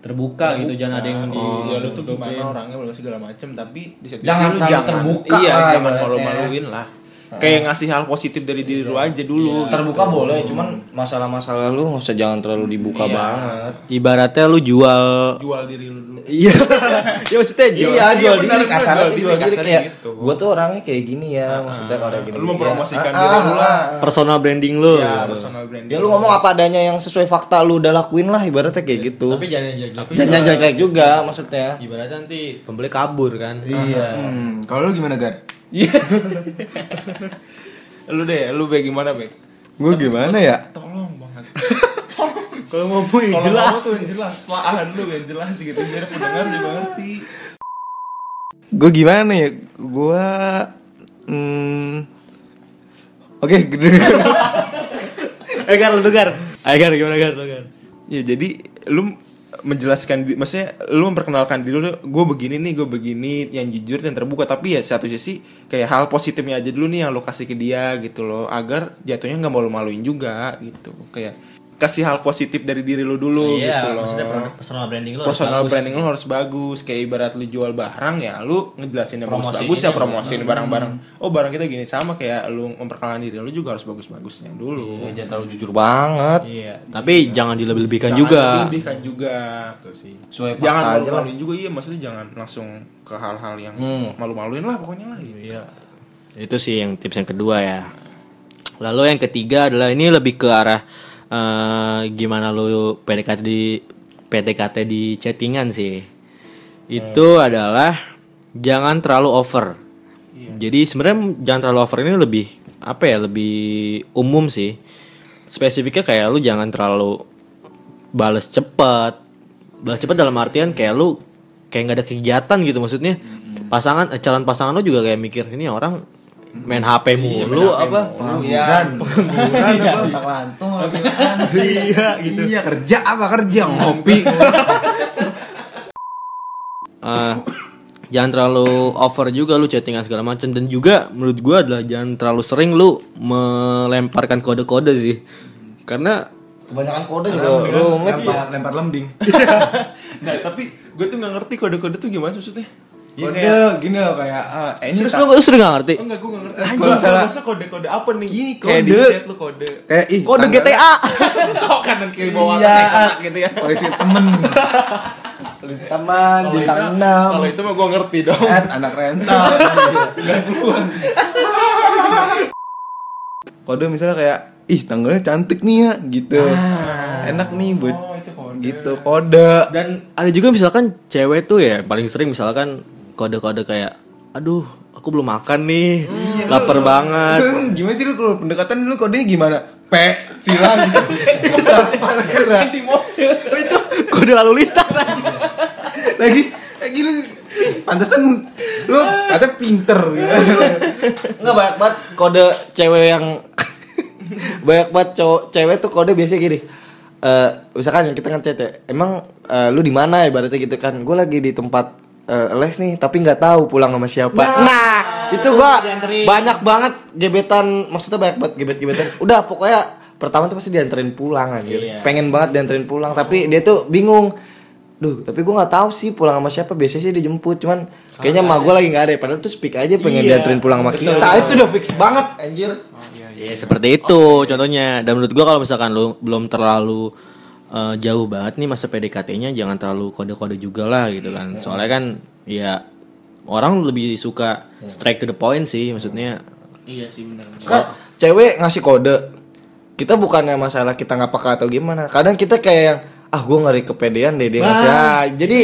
Terbuka gitu, jangan ada yang di
Iya lu tuh gimana orangnya belum segala macem tapi di satu
Jangan
sisi lu jangan
terbuka
iya
lah
jangan malu-maluin lah. Kayak ngasih hal positif dari diri lu aja dulu.
terbuka boleh cuman masalah-masalah lu nggak usah jangan terlalu dibuka banget
ibaratnya lu jual
Jual diri lu dulu.
Iya. ya maksudnya jual.
iya jual
benar,
diri
jual
sih jual diri kayak
gitu.
gue tuh orangnya kayak gini ya maksudnya kalau kayak gini
Lu mempromosikan
Ah,
diri
ah,
lu lah.
ah.
Personal branding lu.
Ya,
gitu.
personal branding.
ya lu ngomong apa adanya yang sesuai fakta lu udah lakuin lah ibaratnya kayak gitu
Tapi jangan jangan
dan jangan jelek juga maksudnya
Ibaratnya nanti pembeli kabur kan.
iya
Hmm, kalau lu gimana Gar?
lu deh, lu baik gimana baik?
Gue gimana ya?
Tolong banget.
Kalau ngomong yang
Kalau
jelas.
ngomong tuh yang jelas, pelahan lu yang jelas gitu biar pendengar juga ngerti.
Gue gimana ya? Gue hmm, Oke, gede.
Eh Gar, lu dengar. Ayo Gar, gimana Gar, lu Gar?
Ya jadi lu menjelaskan maksudnya lu memperkenalkan diri lu gue begini nih gue begini yang jujur dan terbuka. Tapi ya satu sisi kayak hal positifnya aja dulu nih yang lo kasih ke dia gitu loh agar jatuhnya nggak malu-maluin juga gitu. Kayak kasih hal positif dari diri lu dulu
Iya,
gitu loh.
personal branding lu harus
personal
bagus.
branding lu harus bagus. Kayak ibarat lu jual barang ya lu ngejelasin yang bagus bagus ya promosiin barang-barang. Oh barang kita gini sama kayak lu memperkenalkan diri lu juga harus bagus-bagusnya dulu.
Jangan terlalu jujur banget.
Iya, tapi jangan dilebih-lebihkan
Jangan
juga.
dilebihkan juga. Jangan
fakta aja lah.
malu-maluin juga iya maksudnya jangan langsung ke hal-hal yang
Hmm.
malu-maluin lah pokoknya lah
Iya. Itu sih yang tips yang kedua ya. Lalu yang ketiga adalah ini lebih ke arah eh, gimana lu PDKT di PDKT di chattingan sih. Itu adalah jangan terlalu over. Jadi sebenarnya jangan terlalu over ini lebih apa ya? Lebih umum sih. Spesifiknya kayak lu jangan terlalu balas cepet. Balas cepet dalam artian kayak lu kayak nggak ada kegiatan gitu maksudnya. Pasangan eh, calon pasangan lu juga kayak mikir ini orang main HP mulu apa?
Pengangguran, pengangguran apa? Tak lantung, iya, gitu. Iya, kerja apa kerja ngopi.
Eh, jangan terlalu over juga lu chattingan segala macam dan juga menurut gua adalah jangan terlalu sering lu melemparkan kode-kode sih. Karena
kebanyakan kode juga rumit ya
lempar, lempar lembing.
nah tapi gue tuh nggak ngerti kode-kode tuh gimana maksudnya
Kode gini loh kayak ah, eh, ini
terus
tak-
lu lu sering gak ngerti?
enggak gue nggak ngerti
Anjing, salah.
masa kode-kode apa nih
Gini,
kayak di
kode.
chat lu kode
kayak ih
Kode GTA.
oh kanan kiri bawah
Iya,
gitu ya
polisi temen. polisi teman
itu,
enam.
kalau itu mah gue ngerti dong
At anak rental 90-an. Kode misalnya kayak ih tanggalnya cantik nih ya gitu. Enak nih buat
oh itu kode
gitu kode.
Dan ada juga misalkan cewek tuh ya paling sering misalkan kode-kode kayak aduh aku belum makan nih lapar banget.
Hmm, gimana sih lu kalau pendekatan lu kodenya gimana? P silang.
itu kode lalu lintas aja
lagi lagi lu pantesan lu kata pinter. Gitu.
nggak banyak banget kode cewek yang banyak banget cowok cewek tuh kode biasanya gini. Eh misalkan kita ngechat ya emang eh, lu di mana ya? Ibaratnya gitu kan. Gue lagi di tempat eh, les nih tapi nggak tahu pulang sama siapa. Nah, itu gua banyak banget gebetan maksudnya banyak banget gebet-gebetan. Udah pokoknya pertama tuh pasti dianterin pulang anjir.
Iya.
pengen banget dianterin pulang tapi dia tuh bingung. Duh tapi gua nggak tahu sih pulang sama siapa biasanya sih dijemput cuman kayaknya mah gua lagi nggak ada padahal tuh speak aja pengen
Iya,
dianterin pulang sama
betul.
kita. Itu udah fix banget anjir.
Ya seperti itu contohnya. Dan menurut gua kalau misalkan lu belum terlalu eh, jauh banget nih masa PDKT-nya jangan terlalu kode-kode juga lah gitu kan. Soalnya kan ya orang lebih suka straight to the point sih maksudnya.
Iya sih benar.
Kan cewek ngasih kode kita bukannya masalah kita nggak peka atau gimana kadang kita kayak yang ah gue ngeri kepedean deh dia ngasih ah jadi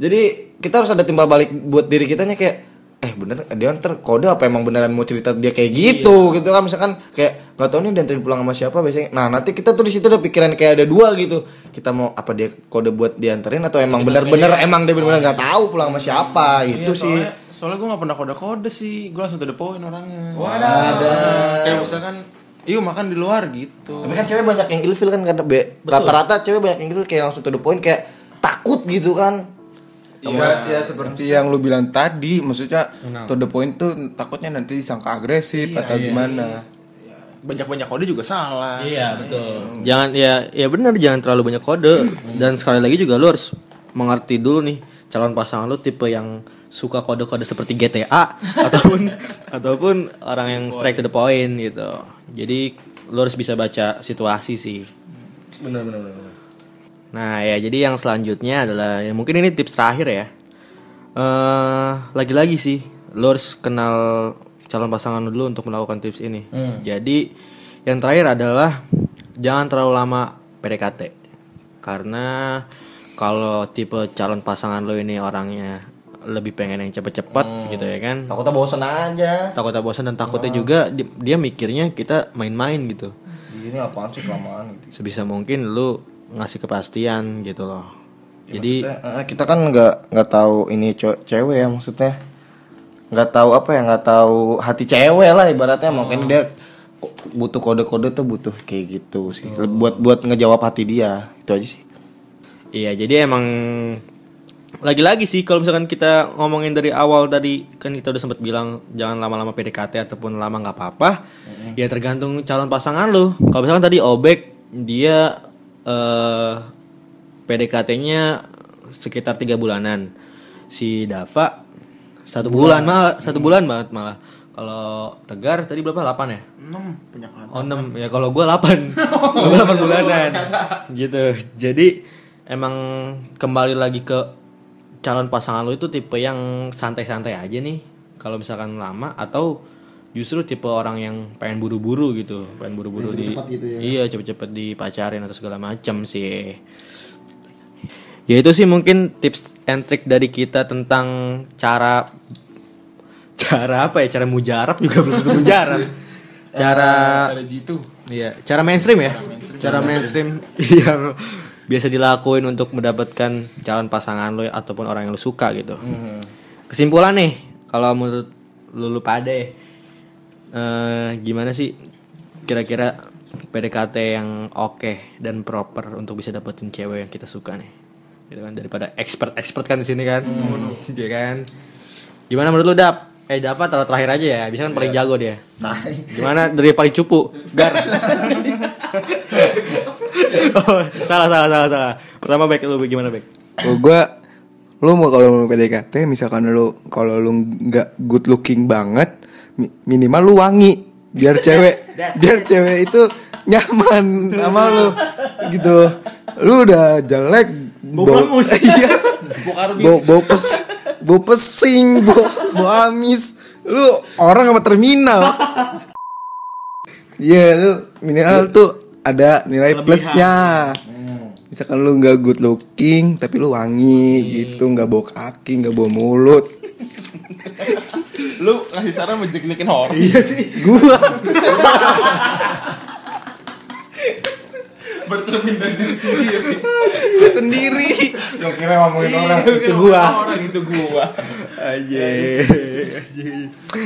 jadi kita harus ada timbal balik buat diri kitanya kayak eh bener dia ntar kode apa emang beneran mau cerita dia kayak gitu gitu kan? Misalkan kayak nggak tahu nih dianterin pulang sama siapa biasanya. Nah nanti kita tuh di situ udah pikiran kayak ada dua gitu. Kita mau apa dia kode buat dianterin atau emang bener-bener emang dia bener-bener nggak tahu pulang sama siapa
Iya,
itu sih.
soalnya, soalnya gue gak pernah kode-kode sih. Gue langsung to the point orangnya.
Wadah.
Kayak misalkan Yuk makan di luar gitu.
Tapi kan cewek banyak yang ilfil kan be- rata-rata cewek banyak yang ilfil kayak langsung to the point kayak takut gitu kan.
Ya, ya seperti yang lu bilang tadi, maksudnya to the point tuh takutnya nanti disangka agresif atau gimana.
Banyak-banyak kode juga salah
Iya betul. Jangan ya ya benar jangan terlalu banyak kode dan sekali lagi juga lu harus mengerti dulu nih calon pasangan lu tipe yang suka kode-kode seperti GTA ataupun ataupun orang yang straight to the point gitu. Jadi lu harus bisa baca situasi sih.
Bener bener.
Nah ya jadi yang selanjutnya adalah ya mungkin ini tips terakhir ya. eh lagi-lagi sih lo harus kenal calon pasangan lo dulu untuk melakukan tips ini. Jadi yang terakhir adalah jangan terlalu lama PDKT karena kalau tipe calon pasangan lo ini orangnya lebih pengen yang cepet-cepet gitu ya kan.
Takutnya bosan aja.
Takutnya bosan dan takutnya juga di- dia mikirnya kita main-main gitu.
Ini apaan sih kelamaan gitu.
Sebisa mungkin lu ngasih kepastian gitu loh. Jadi
Maksudnya, eh, kita kan nggak nggak tahu ini cewek ya maksudnya. Nggak tahu apa ya nggak tahu hati cewek lah ibaratnya. Mungkin dia butuh kode-kode tuh butuh kayak gitu sih. Buat buat ngejawab hati dia itu aja sih.
Iya, jadi emang lagi-lagi sih kalau misalkan kita ngomongin dari awal tadi kan kita udah sempat bilang jangan lama-lama PDKT ataupun lama nggak apa-apa. Ya tergantung calon pasangan lu. Kalau misalkan tadi Obek dia eh PDKT-nya sekitar tiga bulanan. Si Dava satu bulan malah satu bulan banget malah. Kalau Tegar tadi berapa? 8 ya?
6 banyak banget
Oh 6 ya kalau gue 8 Gue 8 bulanan Gitu Jadi Emang Kembali lagi ke Calon pasangan lo itu tipe yang Santai-santai aja nih Kalau misalkan lama Atau Justru tipe orang yang Pengen buru-buru gitu Pengen buru-buru di Iya cepet-cepet dipacarin Atau segala macam sih. Ya itu sih mungkin tips and trick dari kita tentang cara cara apa ya? Cara mujarab juga belum tentu mujarab. Cara
Ada jitu.
Iya cara mainstream ya? Cara mainstream. Yang biasa dilakuin untuk mendapatkan calon pasangan lo ataupun orang yang lo suka gitu. Kesimpulan nih kalau menurut lu lu pade eh, gimana sih kira-kira PDKT yang oke dan proper untuk bisa dapetin cewek yang kita suka nih? Gitu kan daripada expert expert kan di sini kan. Iya kan? Gimana menurut lu dap? Eh dapat taruh terakhir aja ya. Bisa kan paling jago dia. Gimana? Dari paling cupu. Gar. Oh, salah salah salah salah. Pertama baik lu gimana baik
Kalau gua lu mau kalau mau PDKT misalkan lu kalau lu nggak good looking banget minimal lu wangi biar cewek biar cewek itu nyaman sama lu gitu. Lu udah jelek bau iya. Bau bau pes bau pesing bau bau amis. Lu orang sama terminal. Iya lu minimal tuh ada nilai plusnya. Misalkan lu nggak good looking tapi lu wangi gitu nggak bau kaki nggak bau mulut
Lu ngasih saran mau jelek-jelekin orang
iya sih gua.
Bercermin dari diri sendiri.
Sendiri.
Gak kira ngomongin orang. itu gua.
Orang itu gua.
Aja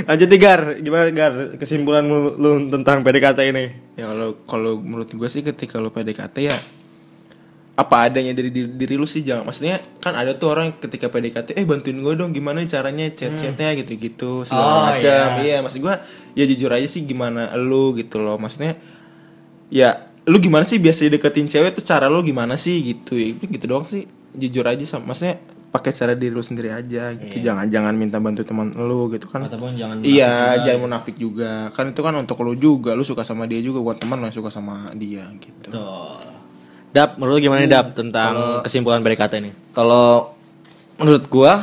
lanjut nih gar. Gimana gar kesimpulan lu, lu tentang PDKT ini?
Ya kalau kalau menurut gue sih ketika lo PDKT ya apa adanya dari diri, diri lu sih jangan maksudnya kan ada tuh orang ketika PDKT eh bantuin gue dong gimana caranya chat chatnya gitu gitu segala
Oh,
macam iya maksud gue ya jujur aja sih gimana lu gitu loh. Maksudnya ya lu gimana sih biasa deketin cewek tuh cara lu gimana sih gitu? Ya gitu doang sih jujur aja sama maksudnya pakai cara diri lu sendiri aja gitu. Jangan jangan minta bantu teman lu gitu kan.
Ataupun jangan
iya jangan munafik juga. Kan itu kan untuk lu juga lu suka sama dia juga buat teman lu suka sama dia gitu.
Tuh. Dap, menurut lu gimana nih Dap tentang kesimpulan PDKT ini?
Kalau menurut gua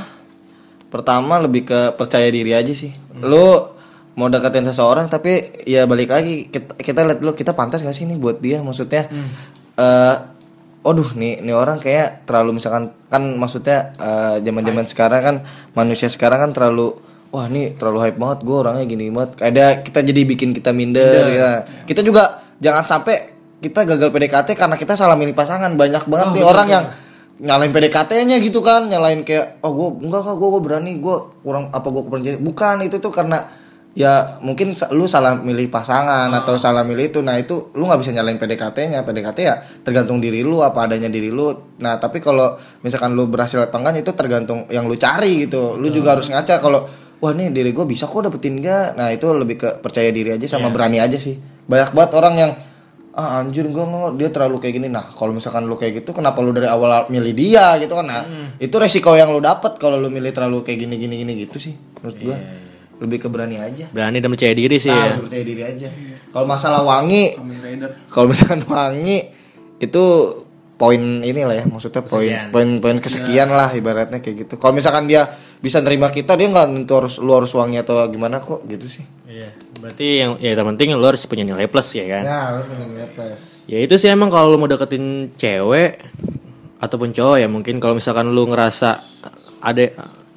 pertama lebih ke percaya diri aja sih. Lu mau deketin seseorang tapi ya balik lagi kita, kita lihat dulu kita pantas gak sih nih buat dia? Maksudnya eh Waduh nih nih orang kayak terlalu misalkan kan maksudnya eh, zaman-zaman sekarang kan manusia sekarang kan terlalu wah nih terlalu hype banget gue orangnya gini banget. Ada kita jadi bikin kita minder. ya. kita juga jangan sampai kita gagal PDKT karena kita salah milih pasangan. Banyak banget nih orang yang nyalain PDKT-nya gitu kan. Nyalain kayak oh gue enggak kak gue berani gue kurang apa gue kurang jadi. Bukan itu tuh karena ya mungkin lu salah milih pasangan atau salah milih itu. Nah itu lu nggak bisa nyalain PDKT-nya PDKT ya tergantung diri lu apa adanya diri lu. Nah tapi kalau misalkan lu berhasil atau enggak itu tergantung yang lu cari gitu. Lu juga harus ngaca kalau wah nih diri gue bisa kok dapetin enggak nah itu lebih ke percaya diri aja sama berani aja sih. Banyak banget orang yang ah anjir gue nggak dia terlalu kayak gini. Nah kalau misalkan lu kayak gitu kenapa lu dari awal milih dia gitu kan? Nah itu resiko yang lu dapet kalau lu milih terlalu kayak gini gini gini gitu sih menurut gua. Lebih ke berani aja.
Berani dan percaya diri sih
nah,
ya.
percaya diri aja. Kalau masalah wangi kalau misalkan wangi itu poin ini lah ya maksudnya poin poin poin kesekian lah ibaratnya kayak gitu. Kalau misalkan dia bisa nerima kita dia nggak tentu harus lu harus wangi atau gimana kok gitu sih.
Iya. Berarti yang ya yang penting lu harus punya nilai plus ya kan.
nah lu punya plus
Ya itu sih emang kalau lu mau deketin cewek ataupun cowok ya mungkin kalau misalkan lu ngerasa ada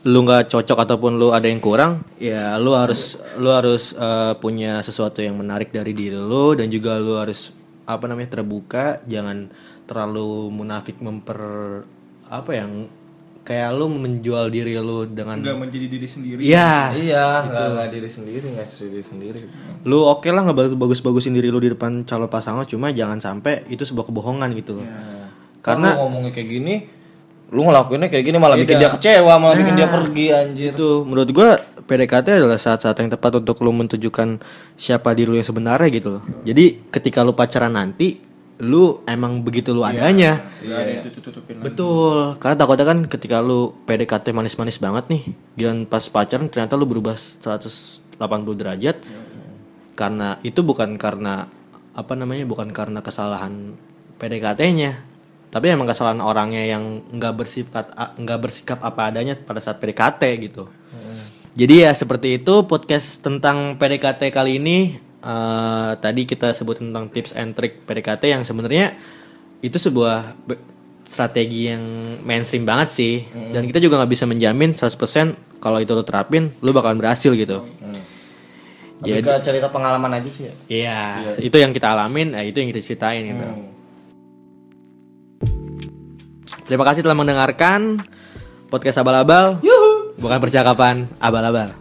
lu nggak cocok ataupun lu ada yang kurang ya lu harus lu harus eh, punya sesuatu yang menarik dari diri lu dan juga lu harus apa namanya terbuka jangan terlalu munafik memper apa yang kayak lu menjual diri lu dengan
nggak menjadi diri sendiri.
Iya,
iya nggak nggak diri sendiri nggak diri sendiri.
Lu oke lah nggak bagus-bagusin diri lu di depan calon pasangan cuma jangan sampai itu sebuah kebohongan gitu loh.
Karena
karena
ngomongnya kayak gini lu ngelakuinnya kayak gini malah bikin dia kecewa malah bikin dia pergi anjir.
itu menurut gua PDKT adalah saat-saat yang tepat untuk lu menunjukkan siapa diri lu yang sebenarnya gitu loh. Jadi ketika lu pacaran nanti lu emang begitu lu adanya.
Iya, tutupin
betul. Karena takutnya kan ketika lu PDKT manis-manis banget nih giliran pas pacaran ternyata lu berubah 180 derajat. Karena itu bukan karena apa namanya bukan karena kesalahan PDKT-nya tapi emang kesalahan orangnya yang nggak bersifat nggak bersikap apa adanya pada saat PDKT gitu. Jadi ya seperti itu podcast tentang PDKT kali ini eh, tadi kita sebut tentang tips and trick PDKT yang sebenarnya itu sebuah strategi yang mainstream banget sih. Dan kita juga nggak bisa menjamin 100% kalau itu lo terapin lo bakalan berhasil gitu.
Lebih ke cerita pengalaman aja sih ya.
Iya, itu yang kita alamin, eh, itu yang kita ceritain gitu. Terima kasih telah mendengarkan podcast abal-abal. Bukan percakapan abal-abal.